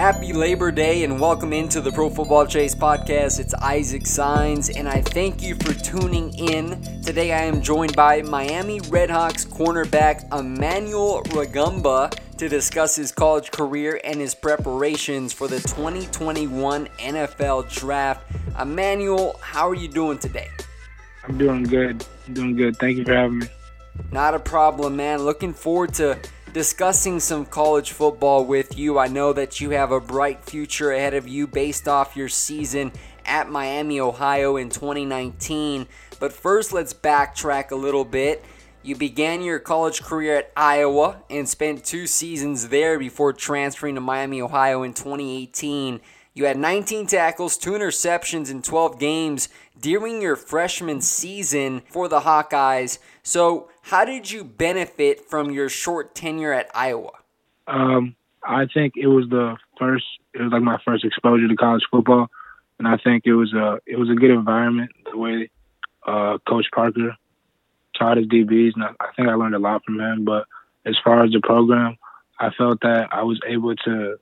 Happy Labor Day and welcome into the Pro Football Chase podcast. It's Isaac Signs and I thank you for tuning in. Today I am joined by Miami Redhawks cornerback Emmanuel Rugamba to discuss his college career and his preparations for the 2021 NFL Draft. Emmanuel, how are you doing today? I'm doing good. I'm doing good. Thank you for having me. Not a problem, man. Looking forward to discussing some college football with you. I know that you have a bright future ahead of you based off your season at Miami, Ohio in 2019. But first, let's backtrack a little bit. You began your college career at Iowa and spent two seasons there before transferring to Miami, Ohio in 2018. You had 19 tackles, two interceptions in 12 games during your freshman season for the Hawkeyes. So, how did you benefit from your short tenure at Iowa? Um, I think it was the first. It was like my first exposure to college football, and I think it was a it was a good environment. The way uh, Coach Parker taught his DBs, and I, I think I learned a lot from him. But as far as the program, I felt that I was able to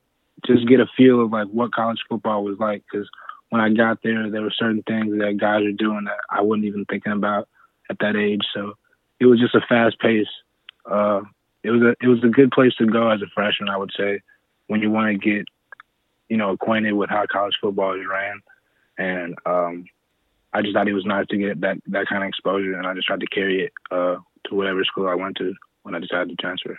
just get a feel of like what college football was like because when I got there, there were certain things that guys are doing that I wasn't even thinking about at that age. So it was just a fast pace. Uh, it was a it was a good place to go as a freshman, I would say, when you want to get, you know, acquainted with how college football is ran, and um, I just thought it was nice to get that that kind of exposure, and I just tried to carry it uh, to whatever school I went to when I decided to transfer.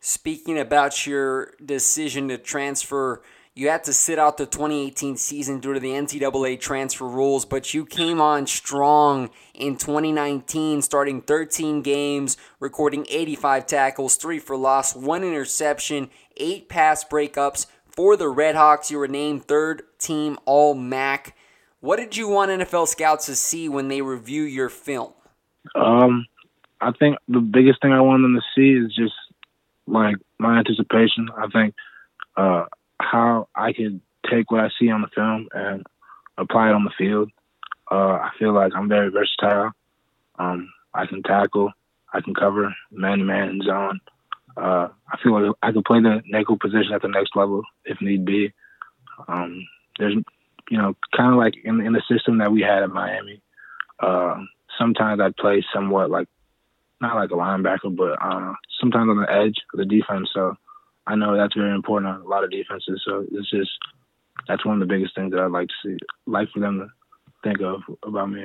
Speaking about your decision to transfer you had to sit out the 2018 season due to the NCAA transfer rules, but you came on strong in 2019, starting 13 games, recording 85 tackles, three for loss, one interception, eight pass breakups. For the Redhawks, you were named third team All MAC. What did you want NFL scouts to see when they review your film? Um, I think the biggest thing I want them to see is just like my anticipation. I think uh, how I can take what I see on the film and apply it on the field. Uh, I feel like I'm very versatile. Um, I can tackle, I can cover man to man zone. Uh, I feel like I can play the nickel position at the next level if need be. Um, there's, you know, kind of like in, in the system that we had at Miami. Uh, sometimes I'd play somewhat like, not like a linebacker, but uh, sometimes on the edge of the defense. So I know that's very important on a lot of defenses. So it's just that's one of the biggest things that I'd like to see, like for them to think of about me.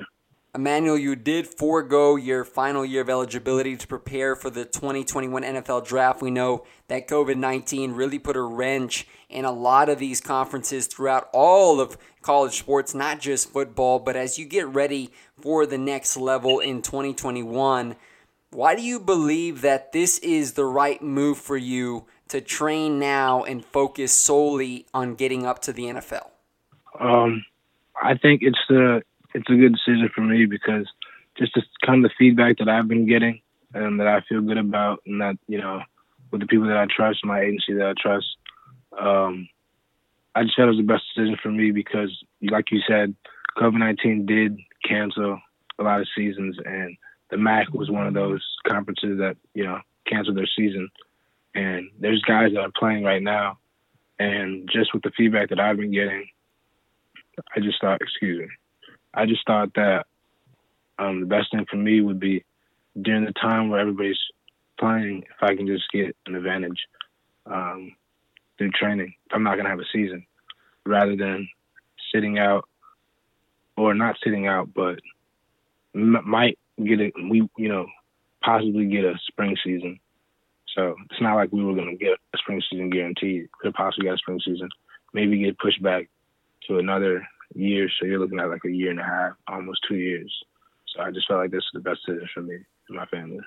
Emmanuel, you did forego your final year of eligibility to prepare for the 2021 NFL draft. We know that COVID 19 really put a wrench in a lot of these conferences throughout all of college sports, not just football. But as you get ready for the next level in 2021, why do you believe that this is the right move for you to train now and focus solely on getting up to the NFL? Um, I think it's the it's a good decision for me because just to kind of the feedback that I've been getting and that I feel good about, and that you know, with the people that I trust, my agency that I trust. Um, I just felt it was the best decision for me because, like you said, COVID nineteen did cancel a lot of seasons, and the MAC was one of those conferences that you know canceled their season. And there's guys that are playing right now, and just with the feedback that I've been getting, I just thought, excuse me, I just thought that um, the best thing for me would be during the time where everybody's playing, if I can just get an advantage um, through training. I'm not gonna have a season, rather than sitting out or not sitting out, but m- might get it. We you know possibly get a spring season. So it's not like we were going to get a spring season guaranteed. Could possibly get a spring season, maybe get pushed back to another year. So you're looking at like a year and a half, almost two years. So I just felt like this is the best decision for me and my family.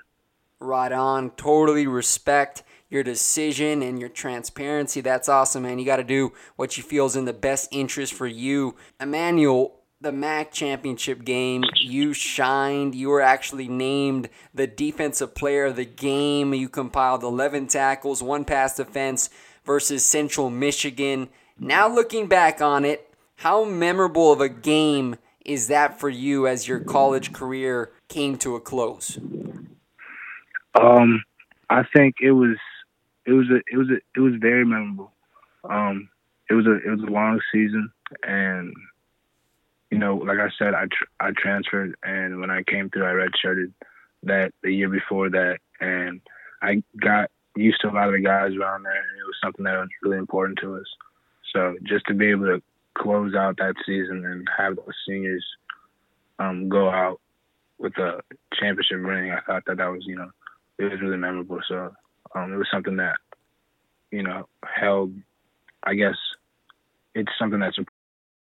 Right on. Totally respect your decision and your transparency. That's awesome, man. You got to do what you feel is in the best interest for you. Emmanuel, the MAC championship game, you shined. You were actually named the defensive player of the game. You compiled 11 tackles, one pass defense versus Central Michigan. Now, looking back on it, how memorable of a game is that for you as your college career came to a close? Um, I think it was it was a it was a it was very memorable. Um, it was a it was a long season, and you know, like I said, I tr- I transferred, and when I came through, I redshirted that the year before that, and I got used to a lot of the guys around there, and it was something that was really important to us. So just to be able to close out that season and have those seniors um, go out with a championship ring, I thought that that was, you know, it was really memorable. So um, it was something that, you know, held. I guess it's something that's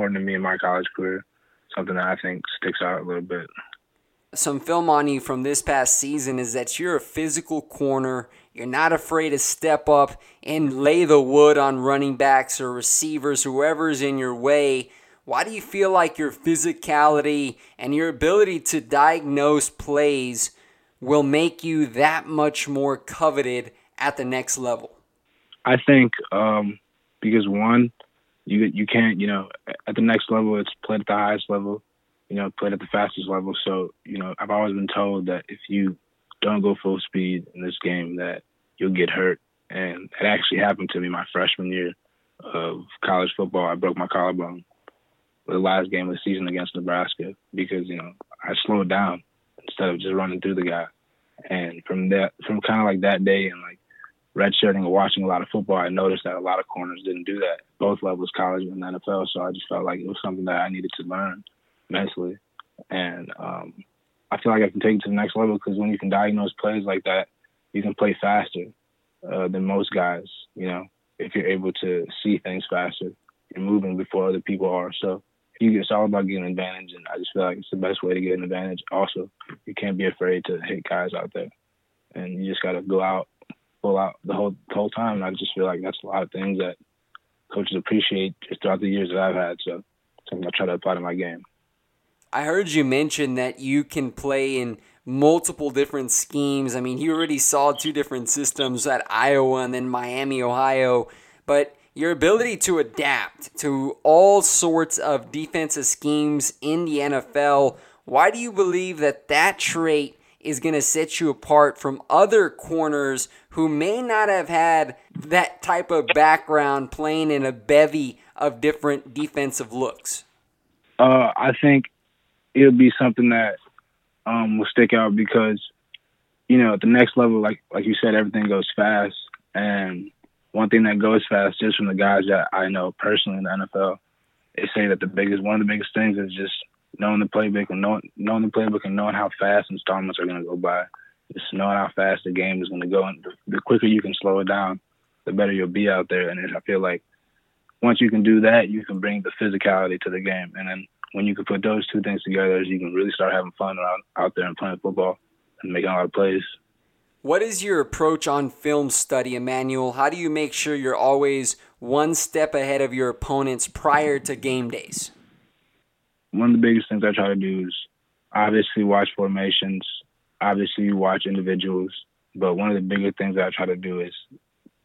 Important to me in my college career. Something that I think sticks out a little bit. some film on you from this past season is that you're a physical corner. You're not afraid to step up and lay the wood on running backs or receivers, whoever's in your way. Why do you feel like your physicality and your ability to diagnose plays will make you that much more coveted at the next level? I think um, because one, you you can't you know at the next level it's played at the highest level, you know played at the fastest level. So you know I've always been told that if you don't go full speed in this game that you'll get hurt, and it actually happened to me my freshman year of college football. I broke my collarbone the last game of the season against Nebraska because you know I slowed down instead of just running through the guy. And from that, from kind of like that day and like redshirting and watching a lot of football, I noticed that a lot of corners didn't do that, both levels, college and NFL. So I just felt like it was something that I needed to learn mentally. And um, I feel like I can take it to the next level because when you can diagnose plays like that, you can play faster uh, than most guys. You know, if you're able to see things faster, you're moving before other people are. So you, it's all about getting an advantage, and I just feel like it's the best way to get an advantage. Also, you can't be afraid to hit guys out there. and you just got to go out, full out the whole the whole time. And I just feel like that's a lot of things that coaches appreciate just throughout the years that I've had. So something I try to apply to my game. I heard you mention that you can play in multiple different schemes. I mean, he already saw two different systems at Iowa and then Miami, Ohio, but your ability to adapt to all sorts of defensive schemes in the NFL, why do you believe that that trait is going to set you apart from other corners who may not have had that type of background playing in a bevy of different defensive looks? Uh, I think it'll be something that um, will stick out because, you know, at the next level, like like you said, everything goes fast. And one thing that goes fast, just from the guys that I know personally in the NFL, they say that the biggest one of the biggest things is just knowing the playbook and knowing knowing the playbook and knowing how fast installments are going to go by. Just knowing how fast the game is going to go, and the, quicker you can slow it down, the better you'll be out there. And I feel like once you can do that, you can bring the physicality to the game, and then when you can put those two things together, you can really start having fun around out there and playing football and making a lot of plays. What is your approach on film study, Emmanuel? How do you make sure you're always one step ahead of your opponents prior to game days? One of the biggest things I try to do is obviously watch formations, obviously watch individuals, but one of the bigger things I try to do is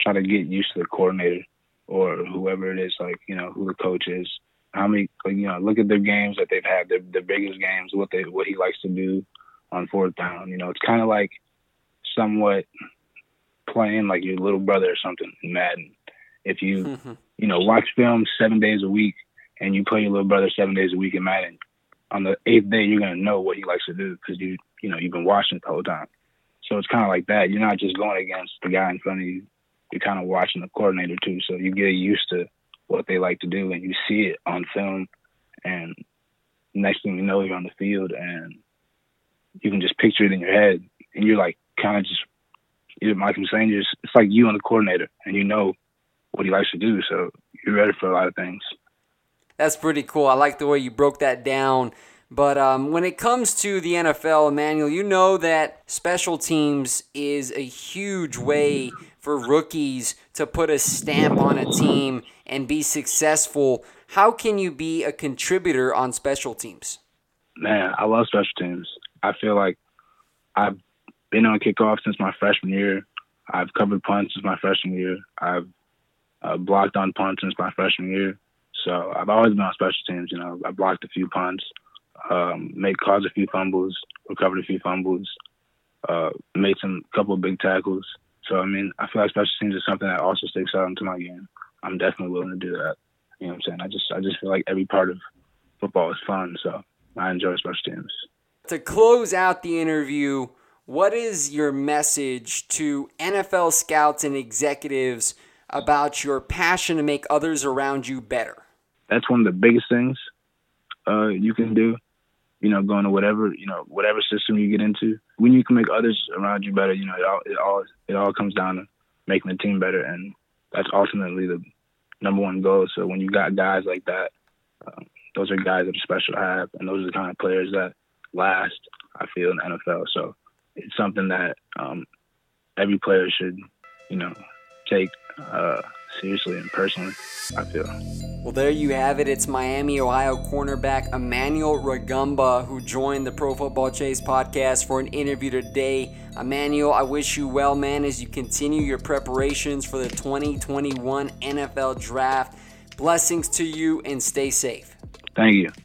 try to get used to the coordinator or whoever it is, like, you know, who the coach is, how many you know look at their games that they've had their their biggest games what they what he likes to do on fourth down you know it's kind of like somewhat playing like your little brother or something in Madden if you mm-hmm. you know watch film seven days a week and you play your little brother seven days a week in Madden on the eighth day you're gonna know what he likes to do because you you know you've been watching the whole time. So it's kind of like that. You're not just going against the guy in front of you. You're kind of watching the coordinator too so you get used to what they like to do, and you see it on film, and next thing you know, you're on the field, and you can just picture it in your head, and you're like kind of just, you know, like I'm just it's like you and the coordinator, and you know what he likes to do, so you're ready for a lot of things. That's pretty cool. I like the way you broke that down. But um, when it comes to the NFL, Emmanuel, you know that special teams is a huge way for rookies to put a stamp on a team and be successful. How can you be a contributor on special teams? Man, I love special teams. I feel like I've been on kickoff since my freshman year. I've covered punts since my freshman year. I've uh, blocked on punts since my freshman year. So I've always been on special teams. You know, I blocked a few punts, um, made caused a few fumbles, recovered a few fumbles, uh, made some couple of big tackles. So I mean, I feel like special teams is something that also sticks out into my game. I'm definitely willing to do that. You know what I'm saying? I just I just feel like every part of football is fun, so I enjoy special teams. To close out the interview, what is your message to NFL scouts and executives about your passion to make others around you better? That's one of the biggest things uh, you can do. You know, going to whatever you know, whatever system you get into, when you can make others around you better, you know, it all it all it all comes down to making the team better, and that's ultimately the number one goal. So when you got guys like that, um, those are guys that are special to have, and those are the kind of players that last. I feel in the NFL. So it's something that um, every player should, you know, take uh, seriously and personally. I feel. Well, there you have it. It's Miami, Ohio cornerback Emmanuel Rugamba who joined the Pro Football Chase podcast for an interview today. Emmanuel, I wish you well, man, as you continue your preparations for the 2021 NFL Draft. Blessings to you and stay safe. Thank you.